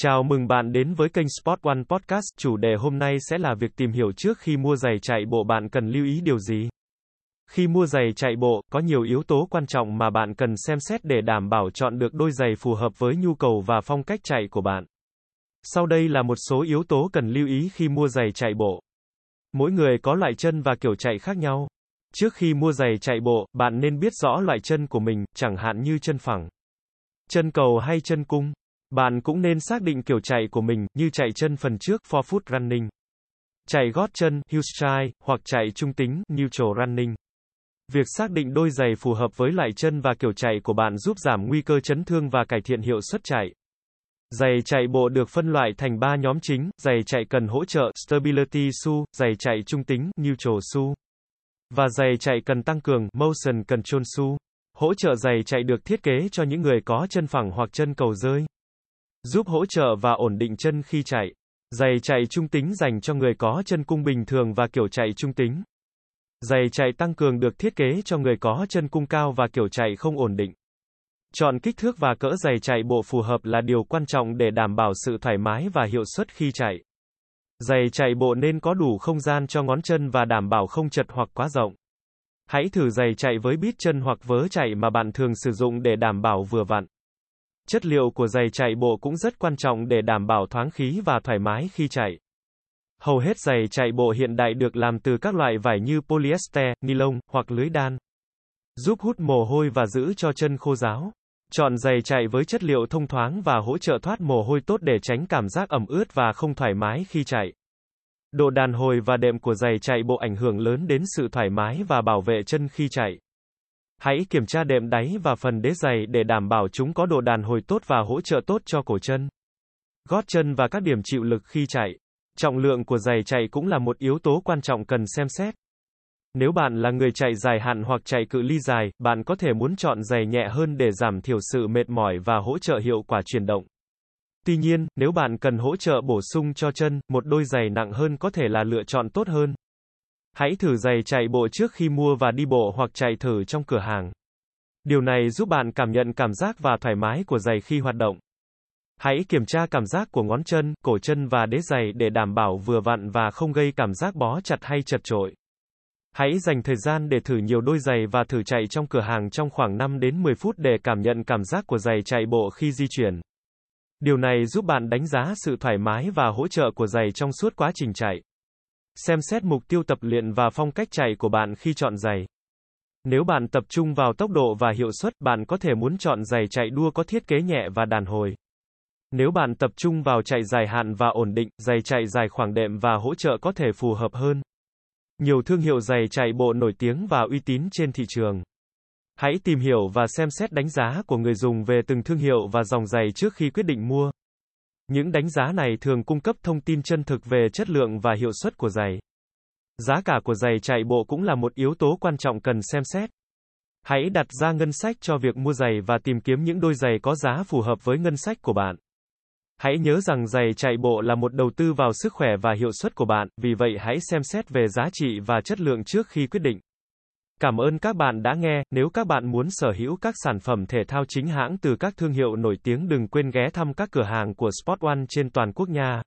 Chào mừng bạn đến với kênh Sport One Podcast. Chủ đề hôm nay sẽ là việc tìm hiểu trước khi mua giày chạy bộ bạn cần lưu ý điều gì. Khi mua giày chạy bộ, có nhiều yếu tố quan trọng mà bạn cần xem xét để đảm bảo chọn được đôi giày phù hợp với nhu cầu và phong cách chạy của bạn. Sau đây là một số yếu tố cần lưu ý khi mua giày chạy bộ. Mỗi người có loại chân và kiểu chạy khác nhau. Trước khi mua giày chạy bộ, bạn nên biết rõ loại chân của mình, chẳng hạn như chân phẳng, chân cầu hay chân cung. Bạn cũng nên xác định kiểu chạy của mình, như chạy chân phần trước forefoot running, chạy gót chân heel stride, hoặc chạy trung tính neutral running. Việc xác định đôi giày phù hợp với loại chân và kiểu chạy của bạn giúp giảm nguy cơ chấn thương và cải thiện hiệu suất chạy. Giày chạy bộ được phân loại thành 3 nhóm chính, giày chạy cần hỗ trợ stability shoe, giày chạy trung tính neutral shoe và giày chạy cần tăng cường motion control shoe. Hỗ trợ giày chạy được thiết kế cho những người có chân phẳng hoặc chân cầu rơi giúp hỗ trợ và ổn định chân khi chạy. Giày chạy trung tính dành cho người có chân cung bình thường và kiểu chạy trung tính. Giày chạy tăng cường được thiết kế cho người có chân cung cao và kiểu chạy không ổn định. Chọn kích thước và cỡ giày chạy bộ phù hợp là điều quan trọng để đảm bảo sự thoải mái và hiệu suất khi chạy. Giày chạy bộ nên có đủ không gian cho ngón chân và đảm bảo không chật hoặc quá rộng. Hãy thử giày chạy với bít chân hoặc vớ chạy mà bạn thường sử dụng để đảm bảo vừa vặn. Chất liệu của giày chạy bộ cũng rất quan trọng để đảm bảo thoáng khí và thoải mái khi chạy. Hầu hết giày chạy bộ hiện đại được làm từ các loại vải như polyester, nylon hoặc lưới đan, giúp hút mồ hôi và giữ cho chân khô ráo. Chọn giày chạy với chất liệu thông thoáng và hỗ trợ thoát mồ hôi tốt để tránh cảm giác ẩm ướt và không thoải mái khi chạy. Độ đàn hồi và đệm của giày chạy bộ ảnh hưởng lớn đến sự thoải mái và bảo vệ chân khi chạy. Hãy kiểm tra đệm đáy và phần đế giày để đảm bảo chúng có độ đàn hồi tốt và hỗ trợ tốt cho cổ chân, gót chân và các điểm chịu lực khi chạy. Trọng lượng của giày chạy cũng là một yếu tố quan trọng cần xem xét. Nếu bạn là người chạy dài hạn hoặc chạy cự ly dài, bạn có thể muốn chọn giày nhẹ hơn để giảm thiểu sự mệt mỏi và hỗ trợ hiệu quả chuyển động. Tuy nhiên, nếu bạn cần hỗ trợ bổ sung cho chân, một đôi giày nặng hơn có thể là lựa chọn tốt hơn. Hãy thử giày chạy bộ trước khi mua và đi bộ hoặc chạy thử trong cửa hàng. Điều này giúp bạn cảm nhận cảm giác và thoải mái của giày khi hoạt động. Hãy kiểm tra cảm giác của ngón chân, cổ chân và đế giày để đảm bảo vừa vặn và không gây cảm giác bó chặt hay chật trội. Hãy dành thời gian để thử nhiều đôi giày và thử chạy trong cửa hàng trong khoảng 5 đến 10 phút để cảm nhận cảm giác của giày chạy bộ khi di chuyển. Điều này giúp bạn đánh giá sự thoải mái và hỗ trợ của giày trong suốt quá trình chạy. Xem xét mục tiêu tập luyện và phong cách chạy của bạn khi chọn giày. Nếu bạn tập trung vào tốc độ và hiệu suất, bạn có thể muốn chọn giày chạy đua có thiết kế nhẹ và đàn hồi. Nếu bạn tập trung vào chạy dài hạn và ổn định, giày chạy dài khoảng đệm và hỗ trợ có thể phù hợp hơn. Nhiều thương hiệu giày chạy bộ nổi tiếng và uy tín trên thị trường. Hãy tìm hiểu và xem xét đánh giá của người dùng về từng thương hiệu và dòng giày trước khi quyết định mua. Những đánh giá này thường cung cấp thông tin chân thực về chất lượng và hiệu suất của giày. Giá cả của giày chạy bộ cũng là một yếu tố quan trọng cần xem xét. Hãy đặt ra ngân sách cho việc mua giày và tìm kiếm những đôi giày có giá phù hợp với ngân sách của bạn. Hãy nhớ rằng giày chạy bộ là một đầu tư vào sức khỏe và hiệu suất của bạn, vì vậy hãy xem xét về giá trị và chất lượng trước khi quyết định. Cảm ơn các bạn đã nghe, nếu các bạn muốn sở hữu các sản phẩm thể thao chính hãng từ các thương hiệu nổi tiếng đừng quên ghé thăm các cửa hàng của Sport One trên toàn quốc nha.